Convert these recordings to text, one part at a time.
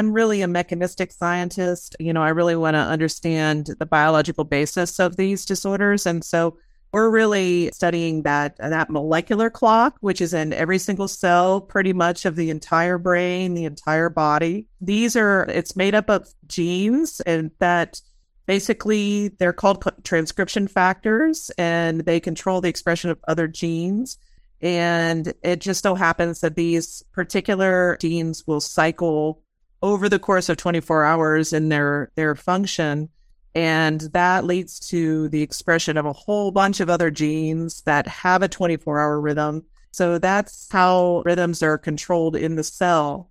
I'm really a mechanistic scientist. You know, I really want to understand the biological basis of these disorders. And so we're really studying that that molecular clock, which is in every single cell, pretty much of the entire brain, the entire body. These are it's made up of genes, and that basically they're called transcription factors, and they control the expression of other genes. And it just so happens that these particular genes will cycle over the course of 24 hours in their their function and that leads to the expression of a whole bunch of other genes that have a 24 hour rhythm. So that's how rhythms are controlled in the cell.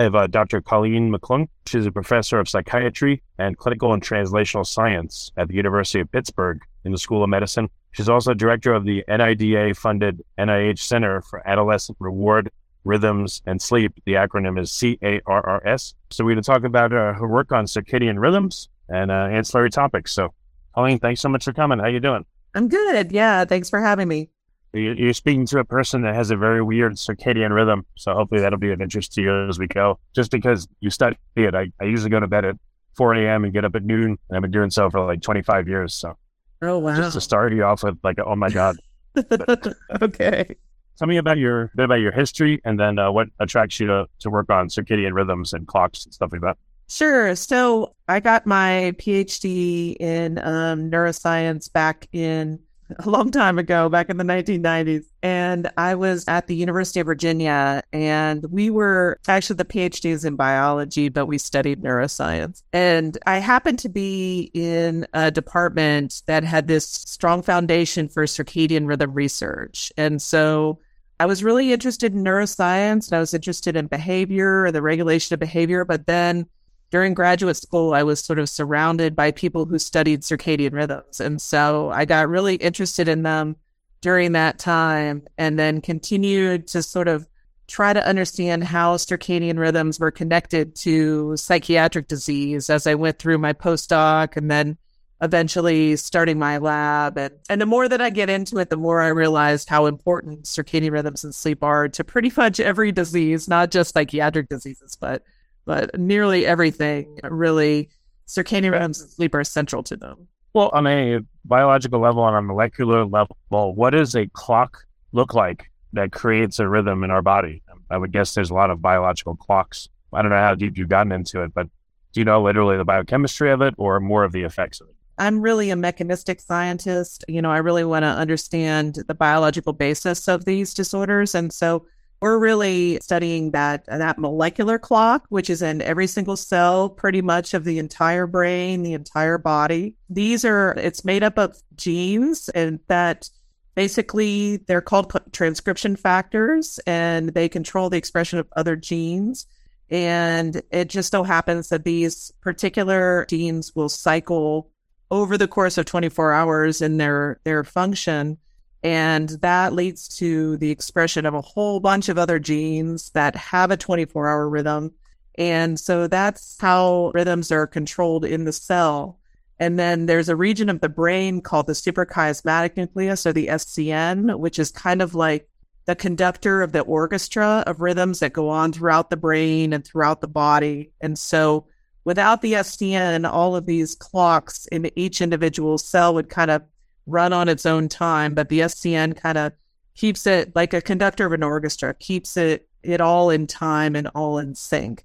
I have uh, Dr. Colleen McClung. She's a professor of psychiatry and clinical and translational science at the University of Pittsburgh in the School of Medicine. She's also director of the NIDA funded NIH Center for Adolescent Reward, Rhythms, and Sleep. The acronym is CARRS. So we're going to talk about uh, her work on circadian rhythms and uh, ancillary topics. So, Colleen, thanks so much for coming. How you doing? I'm good. Yeah, thanks for having me. You're speaking to a person that has a very weird circadian rhythm. So hopefully that'll be of interest to you as we go. Just because you study it, I, I usually go to bed at 4 a.m. and get up at noon. And I've been doing so for like 25 years. So, oh, wow. Just to start you off with, like, oh my God. okay. Tell me about your bit about your history and then uh, what attracts you to, to work on circadian rhythms and clocks and stuff like that. Sure. So I got my PhD in um, neuroscience back in a long time ago, back in the 1990s. And I was at the University of Virginia, and we were actually the PhDs in biology, but we studied neuroscience. And I happened to be in a department that had this strong foundation for circadian rhythm research. And so I was really interested in neuroscience and I was interested in behavior and the regulation of behavior. But then during graduate school, I was sort of surrounded by people who studied circadian rhythms. And so I got really interested in them during that time and then continued to sort of try to understand how circadian rhythms were connected to psychiatric disease as I went through my postdoc and then eventually starting my lab. And, and the more that I get into it, the more I realized how important circadian rhythms and sleep are to pretty much every disease, not just psychiatric diseases, but but nearly everything really circadian rhythms and sleep are central to them. Well, on a biological level, on a molecular level, what does a clock look like that creates a rhythm in our body? I would guess there's a lot of biological clocks. I don't know how deep you've gotten into it, but do you know literally the biochemistry of it or more of the effects of it? I'm really a mechanistic scientist. You know, I really want to understand the biological basis of these disorders. And so we're really studying that that molecular clock, which is in every single cell, pretty much of the entire brain, the entire body. These are it's made up of genes, and that basically they're called transcription factors, and they control the expression of other genes. And it just so happens that these particular genes will cycle over the course of 24 hours in their their function and that leads to the expression of a whole bunch of other genes that have a 24 hour rhythm. And so that's how rhythms are controlled in the cell. And then there's a region of the brain called the suprachiasmatic nucleus or the SCN, which is kind of like the conductor of the orchestra of rhythms that go on throughout the brain and throughout the body. And so without the SCN, all of these clocks in each individual cell would kind of run on its own time, but the SCN kind of keeps it like a conductor of an orchestra, keeps it it all in time and all in sync.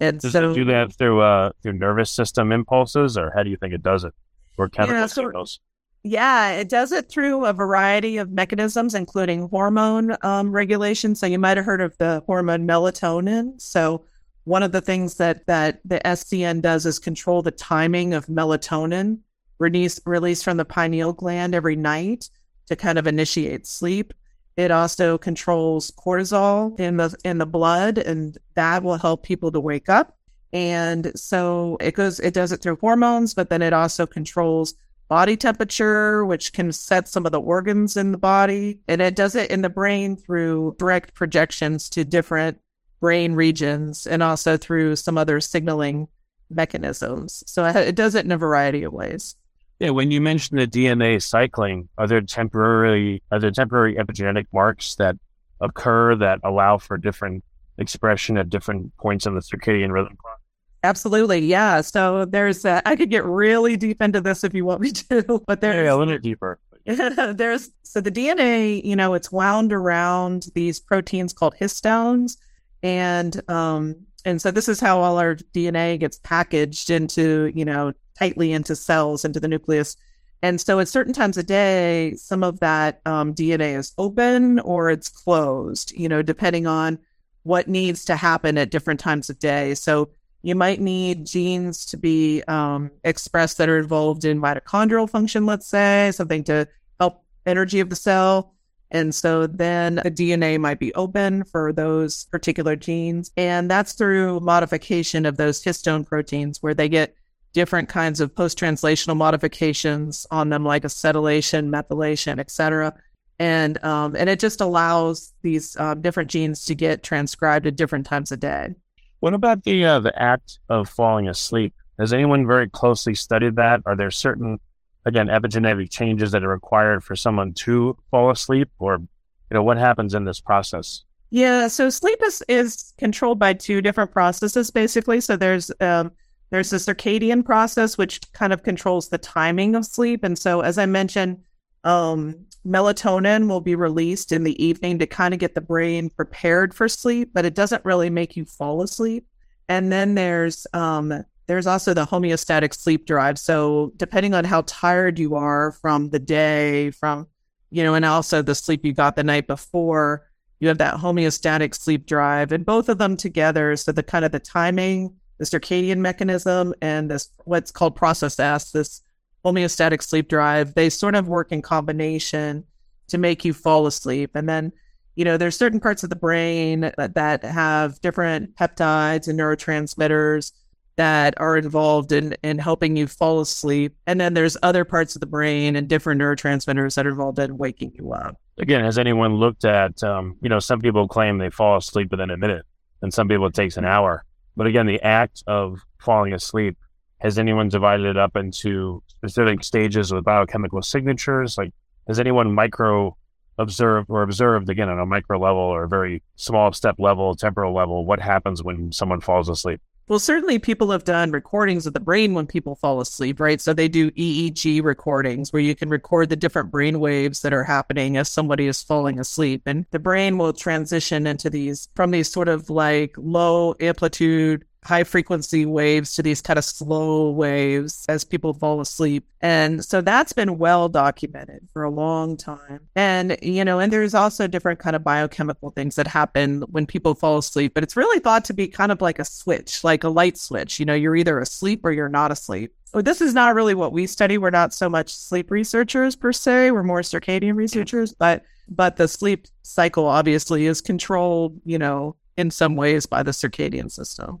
And does so, it do that through uh through nervous system impulses, or how do you think it does it, or chemical yeah, so, signals? Yeah, it does it through a variety of mechanisms, including hormone um, regulation. So you might have heard of the hormone melatonin. So one of the things that that the SCN does is control the timing of melatonin release released from the pineal gland every night to kind of initiate sleep. It also controls cortisol in the in the blood, and that will help people to wake up. And so it goes, it does it through hormones, but then it also controls body temperature, which can set some of the organs in the body. And it does it in the brain through direct projections to different brain regions and also through some other signaling mechanisms. So it does it in a variety of ways. Yeah, when you mentioned the DNA cycling, are there temporary are there temporary epigenetic marks that occur that allow for different expression at different points in the circadian rhythm clock? Absolutely, yeah. So there's, uh, I could get really deep into this if you want me to, but there's yeah, a little deeper. there's so the DNA, you know, it's wound around these proteins called histones, and um, and so this is how all our DNA gets packaged into, you know, tightly into cells into the nucleus. And so at certain times of day, some of that um, DNA is open or it's closed, you know, depending on what needs to happen at different times of day. So you might need genes to be um, expressed that are involved in mitochondrial function, let's say, something to help energy of the cell. And so then the DNA might be open for those particular genes. And that's through modification of those histone proteins where they get different kinds of post-translational modifications on them, like acetylation, methylation, etc. And um, and it just allows these uh, different genes to get transcribed at different times of day. What about the uh, the act of falling asleep? Has anyone very closely studied that? Are there certain, again, epigenetic changes that are required for someone to fall asleep, or you know what happens in this process? Yeah, so sleep is is controlled by two different processes, basically. So there's um, there's the circadian process, which kind of controls the timing of sleep, and so as I mentioned, um, melatonin will be released in the evening to kind of get the brain prepared for sleep, but it doesn't really make you fall asleep. And then there's um, there's also the homeostatic sleep drive. So depending on how tired you are from the day, from you know, and also the sleep you got the night before, you have that homeostatic sleep drive, and both of them together. So the kind of the timing, the circadian mechanism, and this what's called process S, this homeostatic sleep drive, they sort of work in combination to make you fall asleep. And then, you know, there's certain parts of the brain that, that have different peptides and neurotransmitters that are involved in, in helping you fall asleep. And then there's other parts of the brain and different neurotransmitters that are involved in waking you up. Again, has anyone looked at, um, you know, some people claim they fall asleep within a minute, and some people it takes an hour. But again, the act of falling asleep has anyone divided it up into specific stages with biochemical signatures? Like, has anyone micro observed or observed again on a micro level or a very small step level, temporal level, what happens when someone falls asleep? Well, certainly people have done recordings of the brain when people fall asleep, right? So they do EEG recordings where you can record the different brain waves that are happening as somebody is falling asleep. And the brain will transition into these from these sort of like low amplitude high frequency waves to these kind of slow waves as people fall asleep. And so that's been well documented for a long time. And, you know, and there's also different kind of biochemical things that happen when people fall asleep, but it's really thought to be kind of like a switch, like a light switch. You know, you're either asleep or you're not asleep. So this is not really what we study. We're not so much sleep researchers per se. We're more circadian researchers, mm. but but the sleep cycle obviously is controlled, you know, in some ways by the circadian system.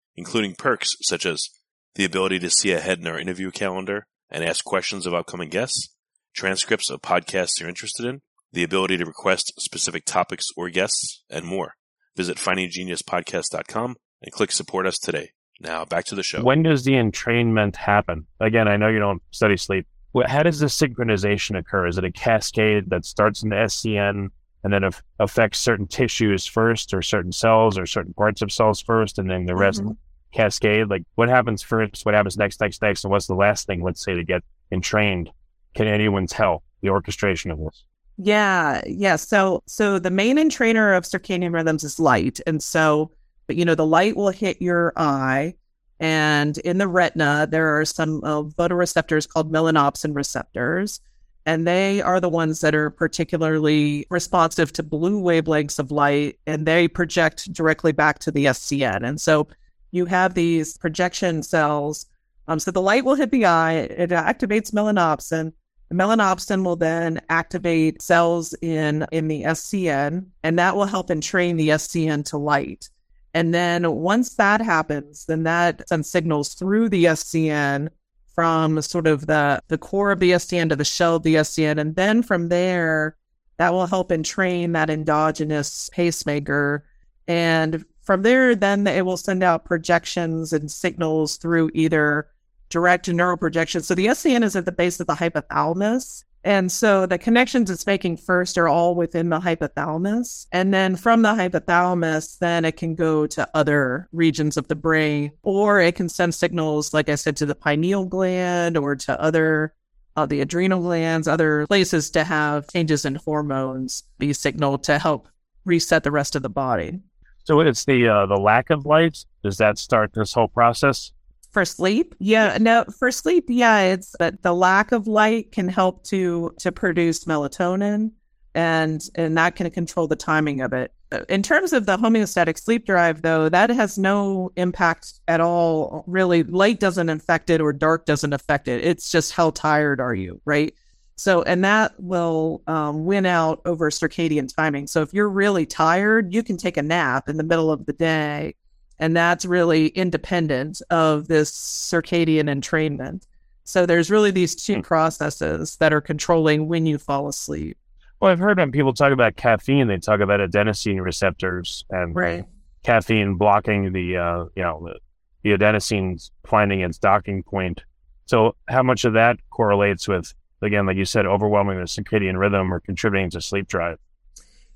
including perks such as the ability to see ahead in our interview calendar and ask questions of upcoming guests, transcripts of podcasts you're interested in, the ability to request specific topics or guests, and more. Visit findinggeniuspodcast.com and click support us today. Now back to the show. When does the entrainment happen? Again, I know you don't study sleep. How does the synchronization occur? Is it a cascade that starts in the SCN and then if affects certain tissues first or certain cells or certain parts of cells first and then the rest Mhm. cascade. Like what happens first? What happens next next next? And what's the last thing let's say to get entrained? Can anyone tell the orchestration of this. Yeah, yeah. So so the main entrainer of circadian rhythms is light. And so, but you know, the light will hit your eye. And in the retina there are some uh, photoreceptors called melanopsin receptors and they are the ones that are particularly responsive to blue wavelengths of light and they project directly back to the SCN. And so you have these projection cells um, so the light will hit the eye, it activates melanopsin, the melanopsin will then activate cells in in the SCN, and that will help entrain the SCN to light. And then once that happens, then that sends signals through the SCN from sort of the the core of the SCN to the shell of the SCN, and then from there, that will help entrain that endogenous pacemaker. And from there, then it will send out projections and signals through either direct neuroprojection. So the SCN is at the base of the hypothalamus. And so the connections it's making first are all within the hypothalamus. And then from the hypothalamus, then it can go to other regions of the brain, or it can send signals, like I said, to the pineal gland or to other, uh, the adrenal glands, other places to have changes in hormones be signaled to help reset the rest of the body. so it's the uh, the lack of light does that start this whole process for sleep? Yeah no for sleep yeah it's that the lack of light can help to to produce melatonin and and that can control the timing of it. In terms of the homeostatic sleep drive though that has no impact at all. Really light doesn't affect it or dark doesn't affect it. It's just how tired are you right? So and that will um, win out over circadian timing. So if you're really tired you can take a nap in the middle of the day and that's really independent of this circadian entrainment. So there's really these two processes that are controlling when you fall asleep. well i've heard when people talk about caffeine they talk about adenosine receptors and Right. caffeine blocking the uh, you know the, the adenosine finding its docking point. So how much of that correlates with again, like you said, overwhelming the circadian rhythm or contributing to sleep drive?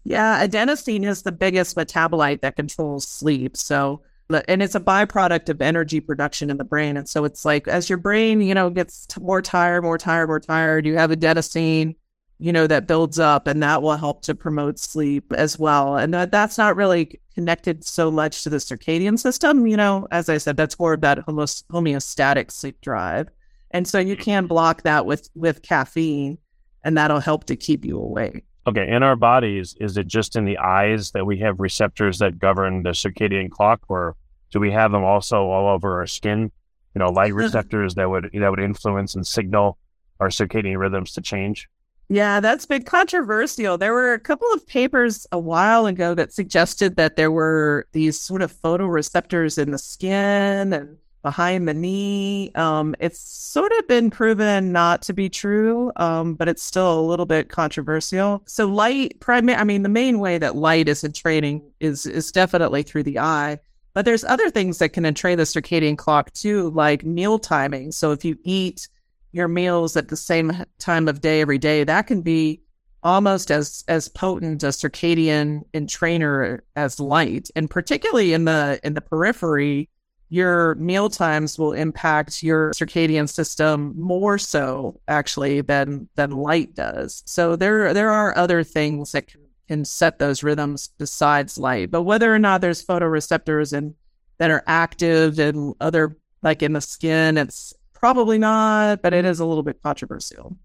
Yeah, adenosine is the biggest metabolite that controls sleep. So, and it's a byproduct of energy production in the brain. And so it's like as your brain, you know, gets more tired, more tired, more tired, you have adenosine, you know, that builds up and that will help to promote sleep as well. And that, that's not really connected so much to the circadian system. You know, as I said, that's more of that homeostatic sleep drive. And so you can block that with, with caffeine and that'll help to keep you awake. Okay, in our bodies, is it just in the eyes that we have receptors that govern the circadian clock, or do we have them also all over our skin? You know, light receptors that would that would influence and signal our circadian rhythms to change. Yeah, that's been controversial. There were a couple of papers a while ago that suggested that there were these sort of photoreceptors in the skin and behind the knee. Um, it's sort of been proven not to be true, um, but it's still a little bit controversial. So light, primary, I mean, the main way that light is entraining is is definitely through the eye. But there's other things that can entrain the circadian clock too, like meal timing. So if you eat your meals at the same time of day every day, that can be almost as as potent a circadian entrainer as light. And particularly in the in the periphery, your meal times will impact your circadian system more so actually than than light does. So there there are other things that can, can set those rhythms besides light. But whether or not there's photoreceptors and that are active and other like in the skin, it's probably not, but it is a little bit controversial.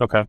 Okay,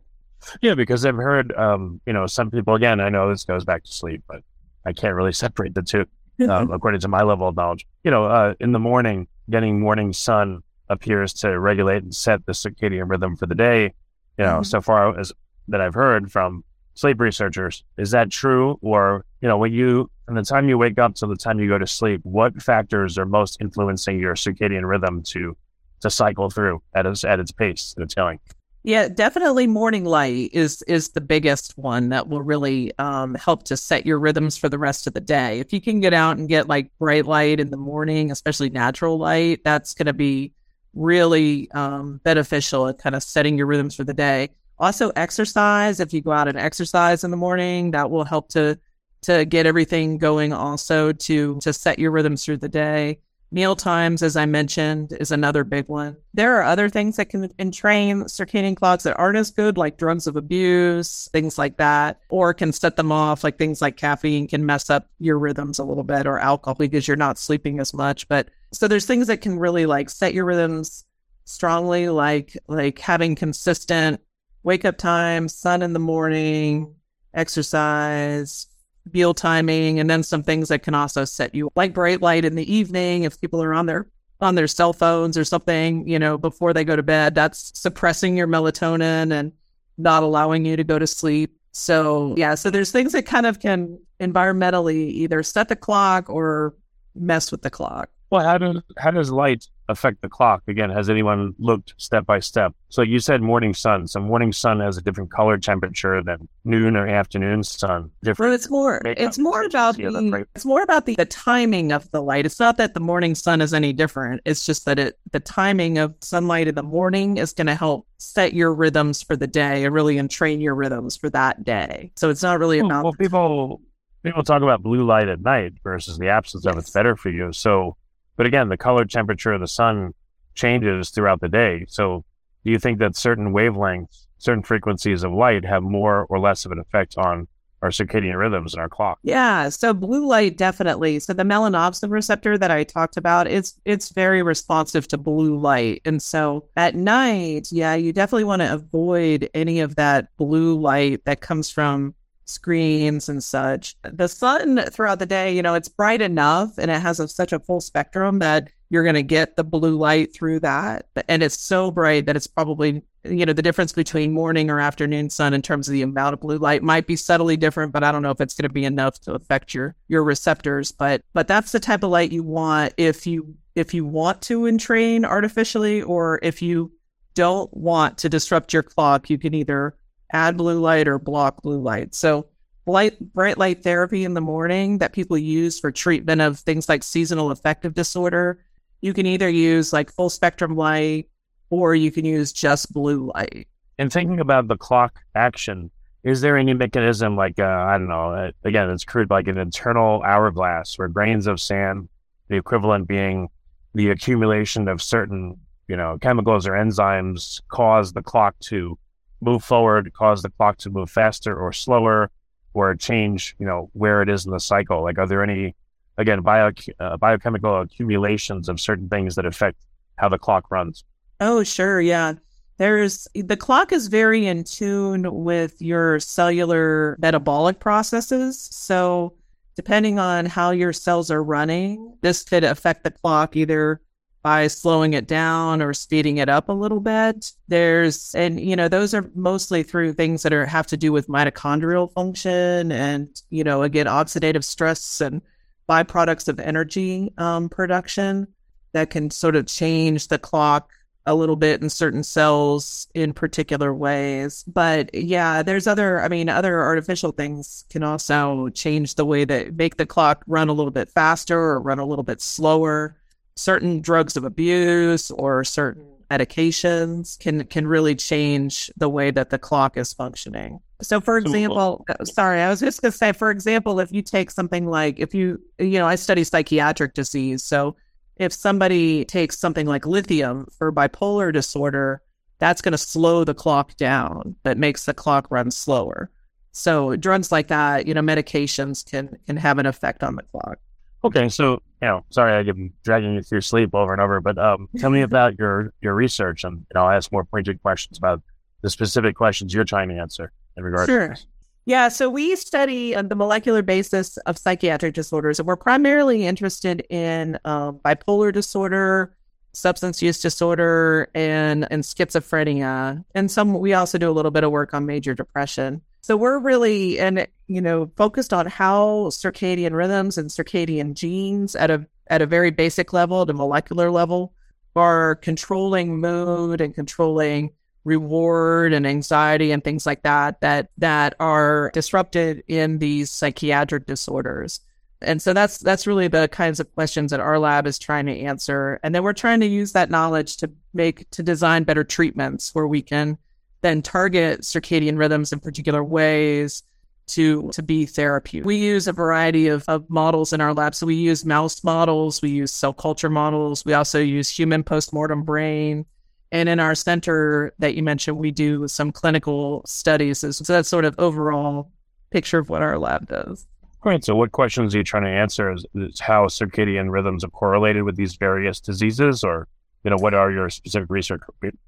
yeah, because I've heard, um, you know, some people again. I know this goes back to sleep, but I can't really separate the two. um, according to my level of knowledge. You know, uh, in the morning, getting morning sun appears to regulate and set the circadian rhythm for the day. You know, Mhm. so far as that I've heard from sleep researchers, is that true? Or you know, when you from the time you wake up to the time you go to sleep, what factors are most influencing your circadian rhythm to to cycle through at its at its pace that it's going? Yeah, definitely morning light is is the biggest one that will really um, help to set your rhythms for the rest of the day. If you can get out and get like bright light in the morning, especially natural light, that's going to be really um, beneficial at kind of setting your rhythms for the day. Also, exercise. If you go out and exercise in the morning, that will help to to get everything going. Also, to to set your rhythms through the day. Meal times, as I mentioned, is another big one. There are other things that can entrain circadian clocks that aren't as good, like drugs of abuse, things like that, or can set them off, like things like caffeine can mess up your rhythms a little bit, or alcohol because you're not sleeping as much. But so there's things that can really like set your rhythms strongly, like like having consistent wake up time, sun in the morning, exercise, meal timing, and then some things that can also set you like bright light in the evening if people are on their on their cell phones or something, you know, before they go to bed. That's suppressing your melatonin and not allowing you to go to sleep. So yeah, so there's things that kind of can environmentally either set the clock or mess with the clock. Well, how does how does light affect the clock? Again, has anyone looked step by step? So you said morning sun. So morning sun has a different color temperature than noon or afternoon sun. Different. Well, it's more. It's more about Yeah, the. right. It's more about the, the timing of the light. It's not that the morning sun is any different. It's just that it the timing of sunlight in the morning is going to help set your rhythms for the day and really entrain your rhythms for that day. So it's not really Well, about. well, people people talk about blue light at night versus the absence of it's better for you. So, but again, the color temperature of the sun changes throughout the day. So, do you think that certain wavelengths, certain frequencies of light have more or less of an effect on our circadian rhythms and our clock? Yeah, so blue light definitely. So the melanopsin receptor that I talked about, it's it's very responsive to blue light. And so at night, yeah, you definitely want to avoid any of that blue light that comes from screens and such. The sun throughout the day, you know, it's bright enough and it has a, such a full spectrum that you're going to get the blue light through that. And it's so bright that it's probably, you know, the difference between morning or afternoon sun in terms of the amount of blue light might be subtly different, but I don't know if it's going to be enough to affect your your receptors. But but that's the type of light you want if you if you want to entrain artificially or if you don't want to disrupt your clock, you can either add blue light or block blue light. So light bright light therapy in the morning that people use for treatment of things like seasonal affective disorder you can either use like full spectrum light or you can use just blue light. And thinking about the clock action, is there any mechanism like uh, I don't know? Uh, again, it's crude, like an internal hourglass where grains of sand, the equivalent being the accumulation of certain you know chemicals or enzymes, cause the clock to move forward, cause the clock to move faster or slower, or change you know where it is in the cycle. Like, are there any again bio uh, biochemical accumulations of certain things that affect how the clock runs? Oh, sure. Yeah. There's the clock is very in tune with your cellular metabolic processes. So, depending on how your cells are running, this could affect the clock either by slowing it down or speeding it up a little bit. There's, and you know, those are mostly through things that are have to do with mitochondrial function and, you know, again, oxidative stress and byproducts of energy um, production that can sort of change the clock a little bit in certain cells in particular ways. But yeah, there's other, I mean, other artificial things can also change the way that make the clock run a little bit faster or run a little bit slower. Certain drugs of abuse or certain medications can can really change the way that the clock is functioning. So for example, uh, sorry, I was just going to say for example, if you take something like if you you know, I study psychiatric disease, so if somebody takes something like lithium for bipolar disorder, that's going to slow the clock down. That makes the clock run slower. So drugs like that, you know, medications can can have an effect on the clock. Okay, so you know, sorry I'm dragging you through sleep over and over, but um, tell me about your your research, and know, I'll ask more pointed questions about the specific questions you're trying to answer in regards. Sure. To this. Yeah, so we study uh, the molecular basis of psychiatric disorders, and we're primarily interested in um, bipolar disorder, substance use disorder, and and schizophrenia, and some. We also do a little bit of work on major depression. So we're really and you know focused on how circadian rhythms and circadian genes at a at a very basic level, at a molecular level, are controlling mood and controlling reward and anxiety and things like that that that are disrupted in these psychiatric disorders. And so that's that's really the kinds of questions that our lab is trying to answer. And then we're trying to use that knowledge to make to design better treatments where we can then target circadian rhythms in particular ways to to be therapeutic. We use a variety of, of models in our lab. So we use mouse models, we use cell culture models, we also use human postmortem brain. And in our center that you mentioned, we do some clinical studies. So that's sort of overall picture of what our lab does. Right. So, what questions are you trying to answer? Is, is how circadian rhythms are correlated with these various diseases, or you know, what are your specific research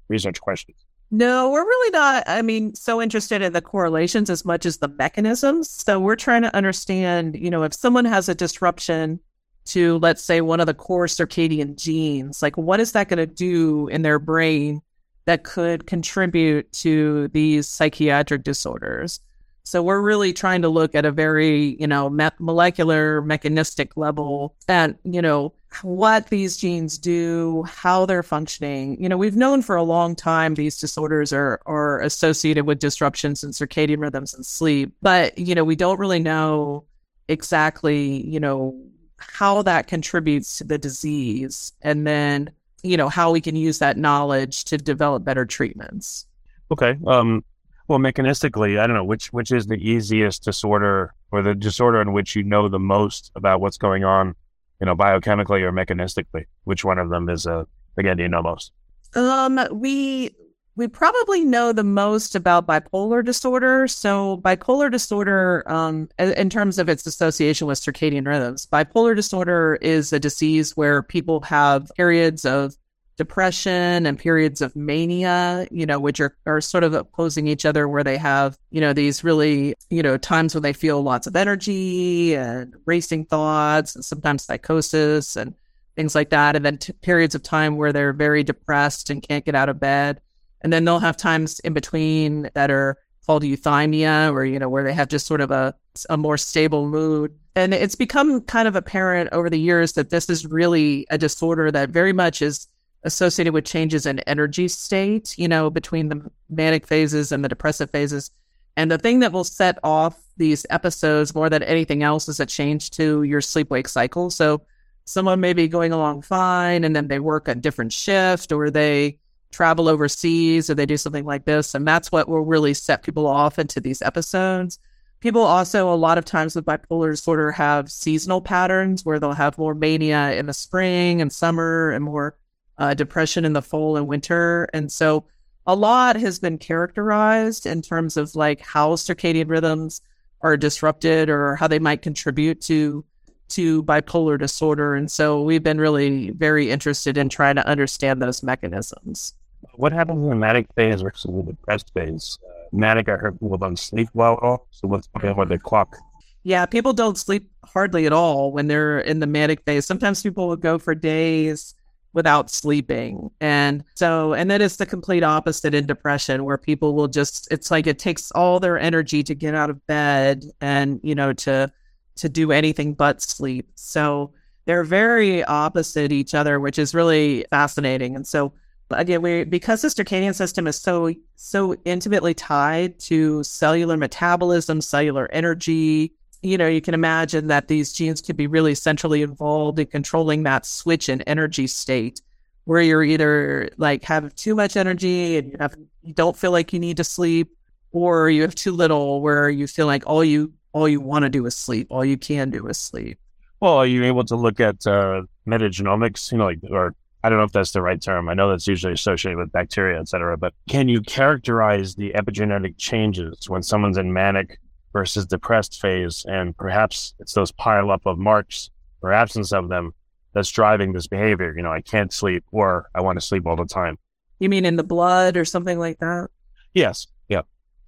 research questions? No, we're really not, I mean, so interested in the correlations as much as the mechanisms. So we're trying to understand, you know, if someone has a disruption to, let's say, one of the core circadian genes, like what is that going to do in their brain that could contribute to these psychiatric disorders? So we're really trying to look at a very, you know, molecular, mechanistic level at, you know, what these genes do, how they're functioning. You know, we've known for a long time these disorders are are associated with disruptions in circadian rhythms and sleep, but you know, we don't really know exactly, you know, how that contributes to the disease and then, you know, how we can use that knowledge to develop better treatments. Okay. Um well, mechanistically, I don't know which which is the easiest disorder or the disorder in which you know the most about what's going on, you know, biochemically or mechanistically. Which one of them is uh, again do you know most? Um, we we probably know the most about bipolar disorder. So bipolar disorder, um, in terms of its association with circadian rhythms, bipolar disorder is a disease where people have periods of depression and periods of mania, you know, which are, are sort of opposing each other, where they have, you know, these really, you know, times when they feel lots of energy and racing thoughts and sometimes psychosis and things like that. And then t- periods of time where they're very depressed and can't get out of bed. And then they'll have times in between that are called euthymia or, you know, where they have just sort of a, a more stable mood. And it's become kind of apparent over the years that this is really a disorder that very much is associated with changes in energy state, you know, between the manic phases and the depressive phases. And the thing that will set off these episodes more than anything else is a change to your sleep wake cycle. So someone may be going along fine and then they work a different shift or they travel overseas or they do something like this. And that's what will really set people off into these episodes. People also, a lot of times with bipolar disorder, have seasonal patterns where they'll have more mania in the spring and summer and more uh, depression in the fall and winter. And so a lot has been characterized in terms of like how circadian rhythms are disrupted or how they might contribute to to bipolar disorder. And so we've been really very interested in trying to understand those mechanisms. What happens in the manic phase versus the depressed phase? Uh, manic, I heard people don't sleep well at all. So what's going on with the clock? Yeah, people don't sleep hardly at all when they're in the manic phase. Sometimes people will go for days without sleeping. And so, and then it's the complete opposite in depression where people will just, it's like it takes all their energy to get out of bed and, you know, to, to do anything but sleep. So they're very opposite each other, which is really fascinating. And so, again, we, because the circadian system is so, so intimately tied to cellular metabolism, cellular energy, you know, you can imagine that these genes could be really centrally involved in controlling that switch in energy state where you're either like have too much energy and you have you don't feel like you need to sleep or you have too little where you feel like all you all you want to do is sleep all you can do is sleep. Well are you able to look at uh, metagenomics? You know like or i don't know if that's the right term. I know that's usually associated with bacteria et cetera but can you characterize the epigenetic changes when someone's in manic versus depressed phase. And perhaps it's those pile up of marks or absence of them that's driving this behavior. You know, I can't sleep or I want to sleep all the time. You mean in the blood or something like that? Yes. Yeah.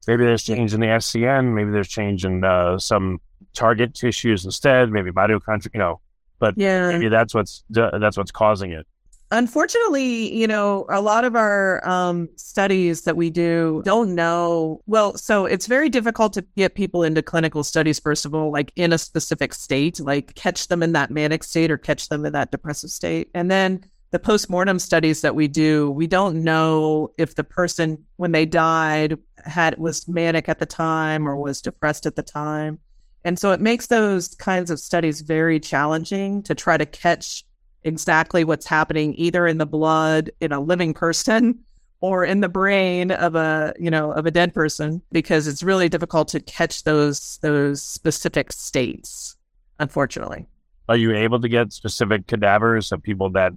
Maybe there's change in the SCN. Maybe there's change in uh, some target tissues instead. Maybe mitochondria. You know, but yeah. maybe that's what's that's what's causing it unfortunately, you know, a lot of our um, studies that we do don't know. Well, so it's very difficult to get people into clinical studies, first of all, like in a specific state, like catch them in that manic state or catch them in that depressive state. And then the postmortem studies that we do, we don't know if the person, when they died, had was manic at the time or was depressed at the time. And so it makes those kinds of studies very challenging to try to catch exactly what's happening either in the blood in a living person or in the brain of a you know of a dead person because it's really difficult to catch those those specific states unfortunately. Are you able to get specific cadavers of people that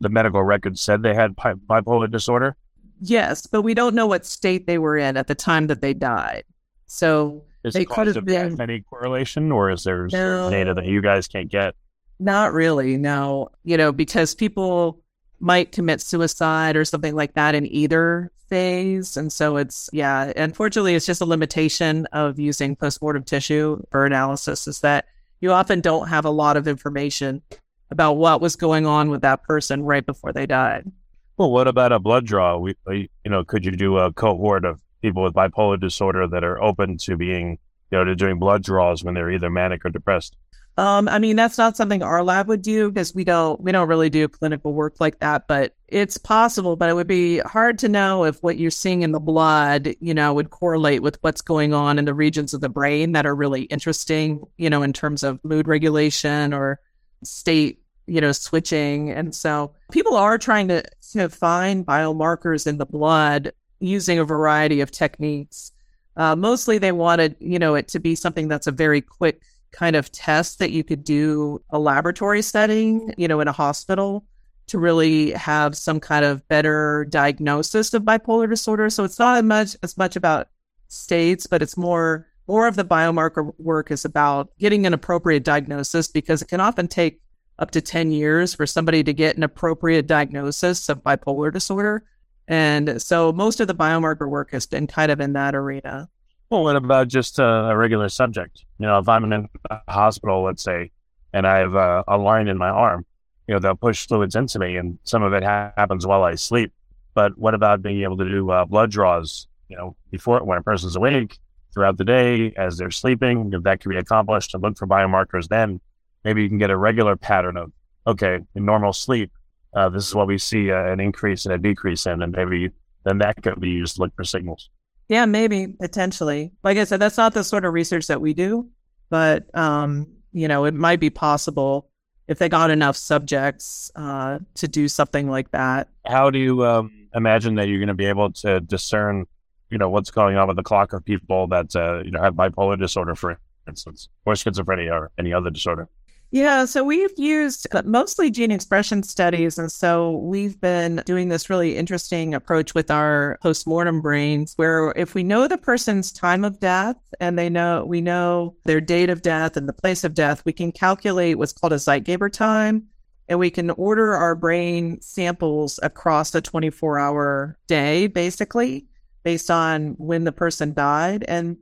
the medical record said they had bipolar disorder? Yes but we don't know what state they were in at the time that they died. So is they could have been any correlation or is there no, data that you guys can't get not really no you know because people might commit suicide or something like that in either phase. And so it's, yeah, unfortunately, it's just a limitation of using postmortem tissue for analysis is that you often don't have a lot of information about what was going on with that person right before they died. Well, what about a blood draw? We, uh, you know, could you do a cohort of people with bipolar disorder that are open to being, you know, to doing blood draws when they're either manic or depressed? Um, I mean, that's not something our lab would do because we don't we don't really do clinical work like that. But it's possible. But it would be hard to know if what you're seeing in the blood, you know, would correlate with what's going on in the regions of the brain that are really interesting, you know, in terms of mood regulation or state, you know, switching. And so people are trying to to find biomarkers in the blood using a variety of techniques. Uh, mostly, they wanted, you know, it to be something that's a very quick kind of test that you could do a laboratory setting, you know, in a hospital to really have some kind of better diagnosis of bipolar disorder. So it's not as much as much about states, but it's more more of the biomarker work is about getting an appropriate diagnosis because it can often take up to 10 years for somebody to get an appropriate diagnosis of bipolar disorder. And so most of the biomarker work has been kind of in that arena. Well, what about just a, a regular subject? You know, if I'm in a hospital, let's say, and I have a, line in my arm, you know, they'll push fluids into me, and some of it ha- happens while I sleep. But what about being able to do uh, blood draws? You know, before when a person's awake throughout the day as they're sleeping, if that can be accomplished, and look for biomarkers. Then maybe you can get a regular pattern of okay, in normal sleep, uh, this is what we see uh, an increase and a decrease in, and maybe then that could be used to look for signals. Yeah, maybe potentially. Like I said, that's not the sort of research that we do, but um, you know, it might be possible if they got enough subjects uh, to do something like that. How do you um, imagine that you're going to be able to discern, you know, what's going on with the clock of people that uh, you know have bipolar disorder, for instance, or schizophrenia or any other disorder? Yeah, so we've used uh, mostly gene expression studies. And so we've been doing this really interesting approach with our postmortem brains, where if we know the person's time of death and they know we know their date of death and the place of death, we can calculate what's called a Zeitgeber time. And we can order our brain samples across a 24 hour day, basically, based on when the person died. And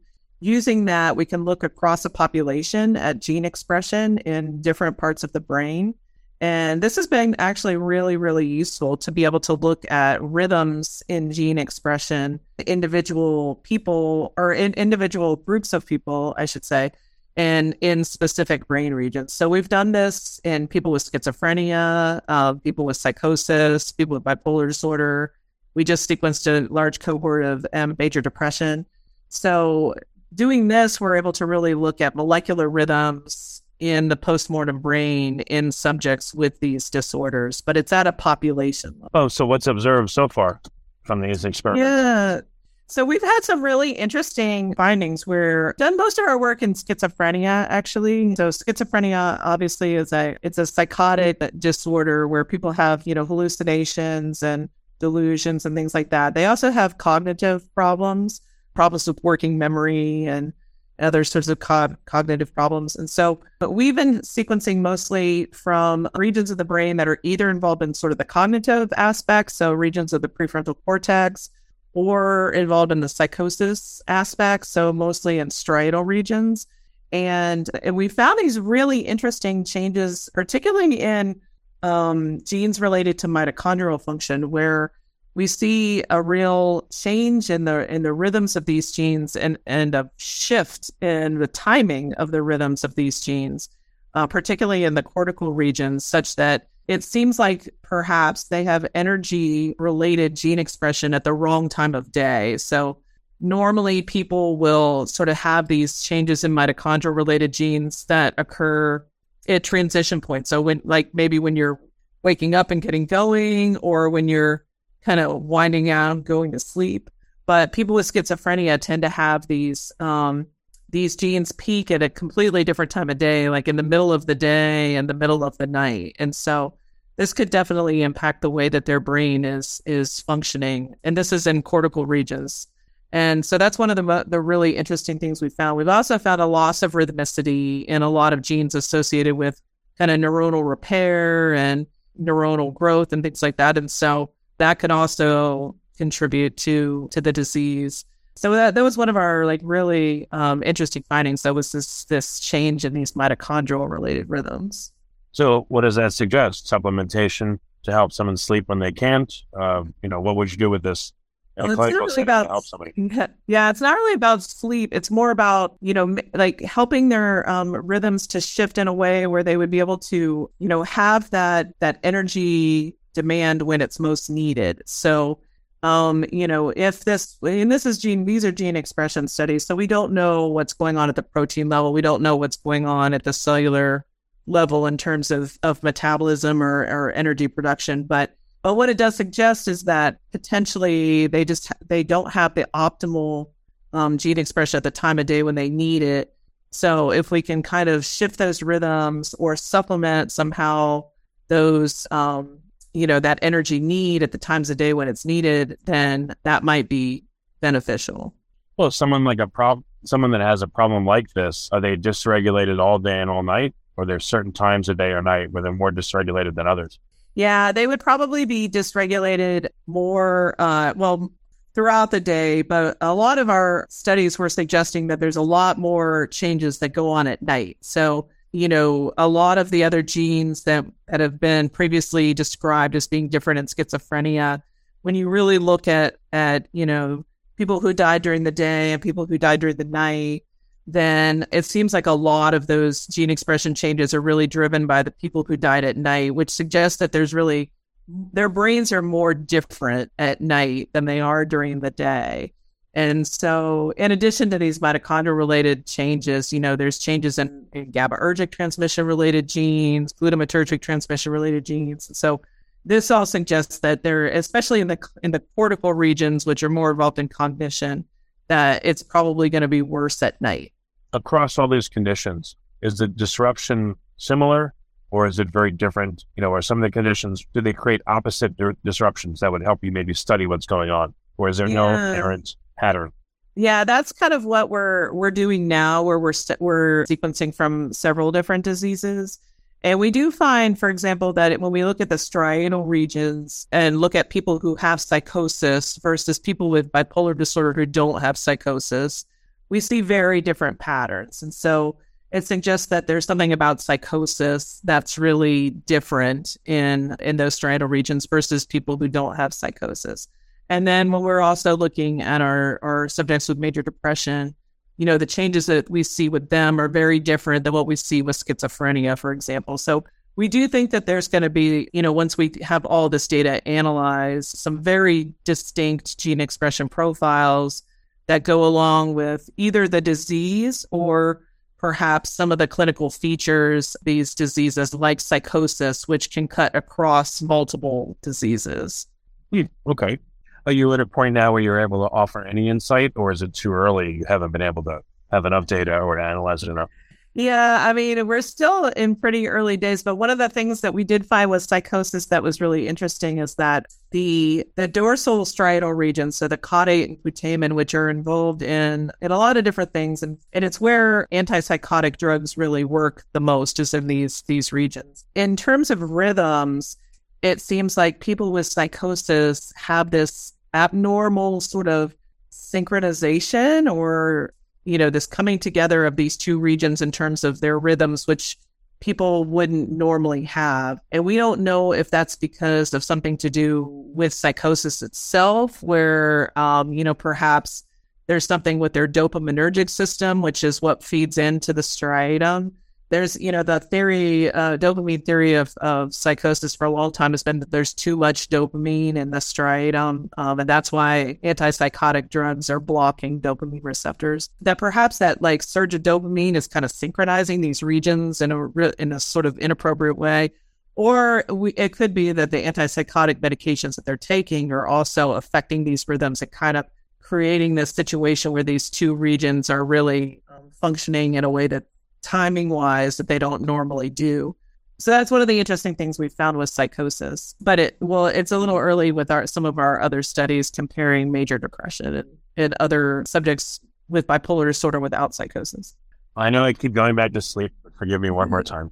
using that, we can look across a population at gene expression in different parts of the brain. And this has been actually really, really useful to be able to look at rhythms in gene expression, individual people or in individual groups of people, I should say, and in specific brain regions. So we've done this in people with schizophrenia, uh, people with psychosis, people with bipolar disorder. We just sequenced a large cohort of um, major depression. So doing this, we're able to really look at molecular rhythms in the postmortem brain in subjects with these disorders, but it's at a population level. Oh, so what's observed so far from these experiments? Yeah. So we've had some really interesting findings. We're done most of our work in schizophrenia, actually. So schizophrenia obviously is a it's a psychotic disorder where people have, you know, hallucinations and delusions and things like that. They also have cognitive problems problems with working memory and other sorts of co- cognitive problems. And so but we've been sequencing mostly from regions of the brain that are either involved in sort of the cognitive aspects, so regions of the prefrontal cortex, or involved in the psychosis aspects, so mostly in striatal regions. And, and we found these really interesting changes, particularly in um, genes related to mitochondrial function, where we see a real change in the in the rhythms of these genes and and a shift in the timing of the rhythms of these genes, uh, particularly in the cortical regions, such that it seems like perhaps they have energy related gene expression at the wrong time of day. So normally people will sort of have these changes in mitochondrial related genes that occur at transition points. So when like maybe when you're waking up and getting going or when you're kind of winding down, going to sleep. But people with schizophrenia tend to have these um, these genes peak at a completely different time of day, like in the middle of the day and the middle of the night. And so this could definitely impact the way that their brain is is functioning. And this is in cortical regions. And so that's one of the the really interesting things we found. We've also found a loss of rhythmicity in a lot of genes associated with kind of neuronal repair and neuronal growth and things like that. And so that could also contribute to to the disease. So that, that was one of our like really um, interesting findings. That was this this change in these mitochondrial related rhythms. So what does that suggest? Supplementation to help someone sleep when they can't. Uh, you know, what would you do with this? It's not really about help somebody. Yeah, it's not really about sleep. It's more about you know like helping their um, rhythms to shift in a way where they would be able to you know have that that energy demand when it's most needed. So um, you know, if this and this is gene, these are gene expression studies, so we don't know what's going on at the protein level. We don't know what's going on at the cellular level in terms of of metabolism or, or energy production. But but what it does suggest is that potentially they just they don't have the optimal um, gene expression at the time of day when they need it. So if we can kind of shift those rhythms or supplement somehow those um, you know that energy need at the times of day when it's needed, then that might be beneficial. Well, someone like a problem, someone that has a problem like this, are they dysregulated all day and all night, or there's certain times of day or night where they're more dysregulated than others? Yeah, they would probably be dysregulated more. Uh, well, throughout the day, but a lot of our studies were suggesting that there's a lot more changes that go on at night. So you know, a lot of the other genes that, that have been previously described as being different in schizophrenia, when you really look at, at, you know, people who died during the day and people who died during the night, then it seems like a lot of those gene expression changes are really driven by the people who died at night, which suggests that there's really, their brains are more different at night than they are during the day. And so, in addition to these mitochondrial related changes, you know, there's changes in, in GABAergic transmission related genes, glutamatergic transmission related genes. So, this all suggests that there, especially in the in the cortical regions, which are more involved in cognition, that it's probably going to be worse at night. Across all these conditions, is the disruption similar, or is it very different? You know, are some of the conditions do they create opposite disruptions that would help you maybe study what's going on, or is there yeah. no inherent pattern. Yeah, that's kind of what we're we're doing now, where we're we st- we're sequencing from several different diseases, and we do find, for example, that when we look at the striatal regions and look at people who have psychosis versus people with bipolar disorder who don't have psychosis, we see very different patterns, and so it suggests that there's something about psychosis that's really different in in those striatal regions versus people who don't have psychosis. And then when we're also looking at our, our subjects with major depression, you know, the changes that we see with them are very different than what we see with schizophrenia, for example. So we do think that there's going to be, you know, once we have all this data analyzed, some very distinct gene expression profiles that go along with either the disease or perhaps some of the clinical features these diseases like psychosis which can cut across multiple diseases hmm, okay are you at a point now where you're able to offer any insight, or is it too early? You haven't been able to have enough data or analyze it enough? Yeah, I mean, we're still in pretty early days, but one of the things that we did find was psychosis that was really interesting is that the the dorsal striatal region, so the caudate and putamen, which are involved in in a lot of different things, and, and it's where antipsychotic drugs really work the most, is in these these regions. In terms of rhythms, it seems like people with psychosis have this abnormal sort of synchronization or you know this coming together of these two regions in terms of their rhythms which people wouldn't normally have. And we don't know if that's because of something to do with psychosis itself where um, you know perhaps there's something with their dopaminergic system which is what feeds into the striatum there's you know the theory uh, dopamine theory of, of psychosis for a long time has been that there's too much dopamine in the striatum um, and that's why antipsychotic drugs are blocking dopamine receptors. That perhaps that like surge of dopamine is kind of synchronizing these regions in a in a sort of inappropriate way Or we, it could be that the antipsychotic medications that they're taking are also affecting these rhythms and kind of creating this situation where these two regions are really um, functioning in a way that timing wise that they don't normally do. So that's one of the interesting things we found with psychosis. But it well, it's a little early with our some of our other studies comparing major depression and, and other subjects with bipolar disorder without psychosis. I know I keep going back to sleep. Forgive me one more time.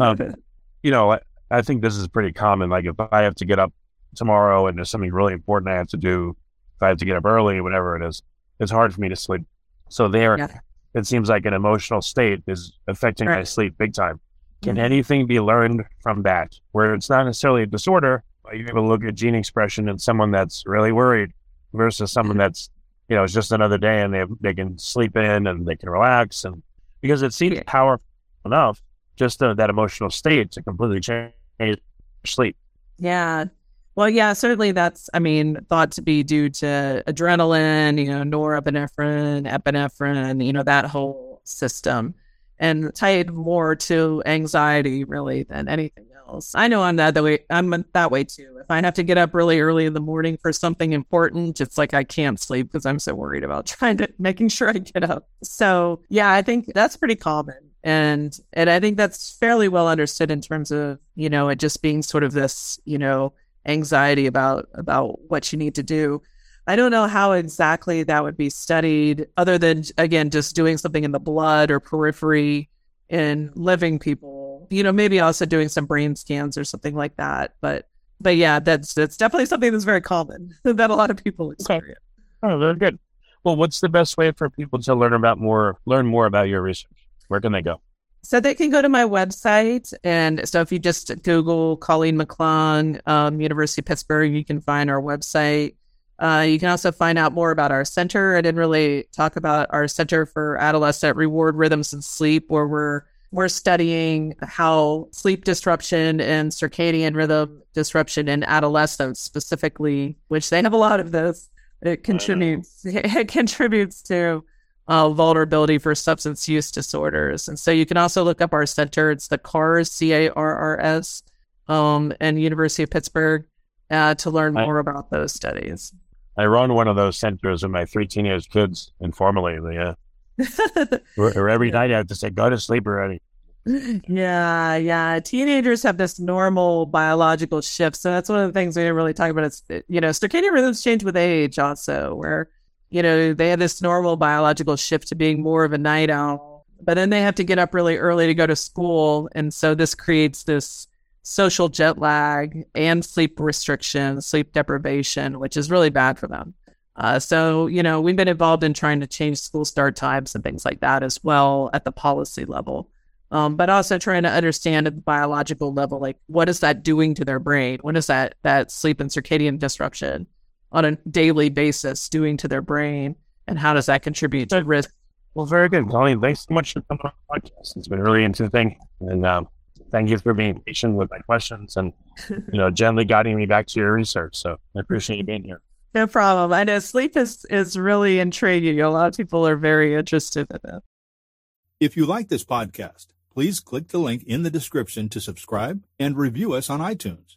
Um, you know, I, I think this is pretty common. Like if I have to get up tomorrow and there's something really important I have to do, if I have to get up early, whatever it is, it's hard for me to sleep. So there, yeah. It seems like an emotional state is affecting right. my sleep big time. Can mm-hmm. anything be learned from that? Where it's not necessarily a disorder, but you're able to look at gene expression in someone that's really worried versus someone mm-hmm. that's, you know, it's just another day and they they can sleep in and they can relax and because it seems powerful enough, just uh, that emotional state to completely change sleep. Yeah. Well, yeah, certainly that's, I mean, thought to be due to adrenaline, you know, norepinephrine, epinephrine, you know, that whole system, and tied more to anxiety really than anything else. I know I'm that, that way. I'm that way too. If I have to get up really early in the morning for something important, it's like I can't sleep because I'm so worried about trying to making sure I get up. So yeah, I think that's pretty common and and I think that's fairly well understood in terms of you know it just being sort of this you know anxiety about about what you need to do. I don't know how exactly that would be studied, other than again just doing something in the blood or periphery in living people. You know, maybe also doing some brain scans or something like that. But but yeah, that's that's definitely something that's very common that a lot of people experience. Okay. Oh, very good. Well, what's the best way for people to learn about more learn more about your research? Where can they go? So they can go to my website. And so if you just Google Colleen McClung, um, University of Pittsburgh, you can find our website. Uh, you can also find out more about our center. I didn't really talk about our Center for Adolescent Reward Rhythms and Sleep, where we're we're studying how sleep disruption and circadian rhythm disruption in adolescents specifically, which they have a lot of this. It contributes it contributes to uh, vulnerability for substance use disorders. And so you can also look up our center. It's the CARRS, C A R R S, um, and University of Pittsburgh uh, to learn more I, about those studies. I run one of those centers with my three teenage kids informally. Yeah. or, or every night I have to say, go to sleep already. Yeah, yeah. Teenagers have this normal biological shift. So that's one of the things we didn't really talk about. It's, you know, circadian rhythms change with age also, where you know, they have this normal biological shift to being more of a night owl, but then they have to get up really early to go to school. And so this creates this social jet lag and sleep restriction, sleep deprivation, which is really bad for them. Uh, so, you know, we've been involved in trying to change school start times and things like that as well at the policy level. Um, but also trying to understand at the biological level, like what is that doing to their brain? What is that that sleep and circadian disruption? On a daily basis doing to their brain, and how does that contribute to risk? Well, very good, Colleen. Thanks so much for coming on the podcast. It's been really interesting, and um, thank you for being patient with my questions and you know gently guiding me back to your research. So I appreciate you being here. No problem. I know sleep is is really intriguing. A lot of people are very interested in it. If you like this podcast, please click the link in the description to subscribe and review us on iTunes.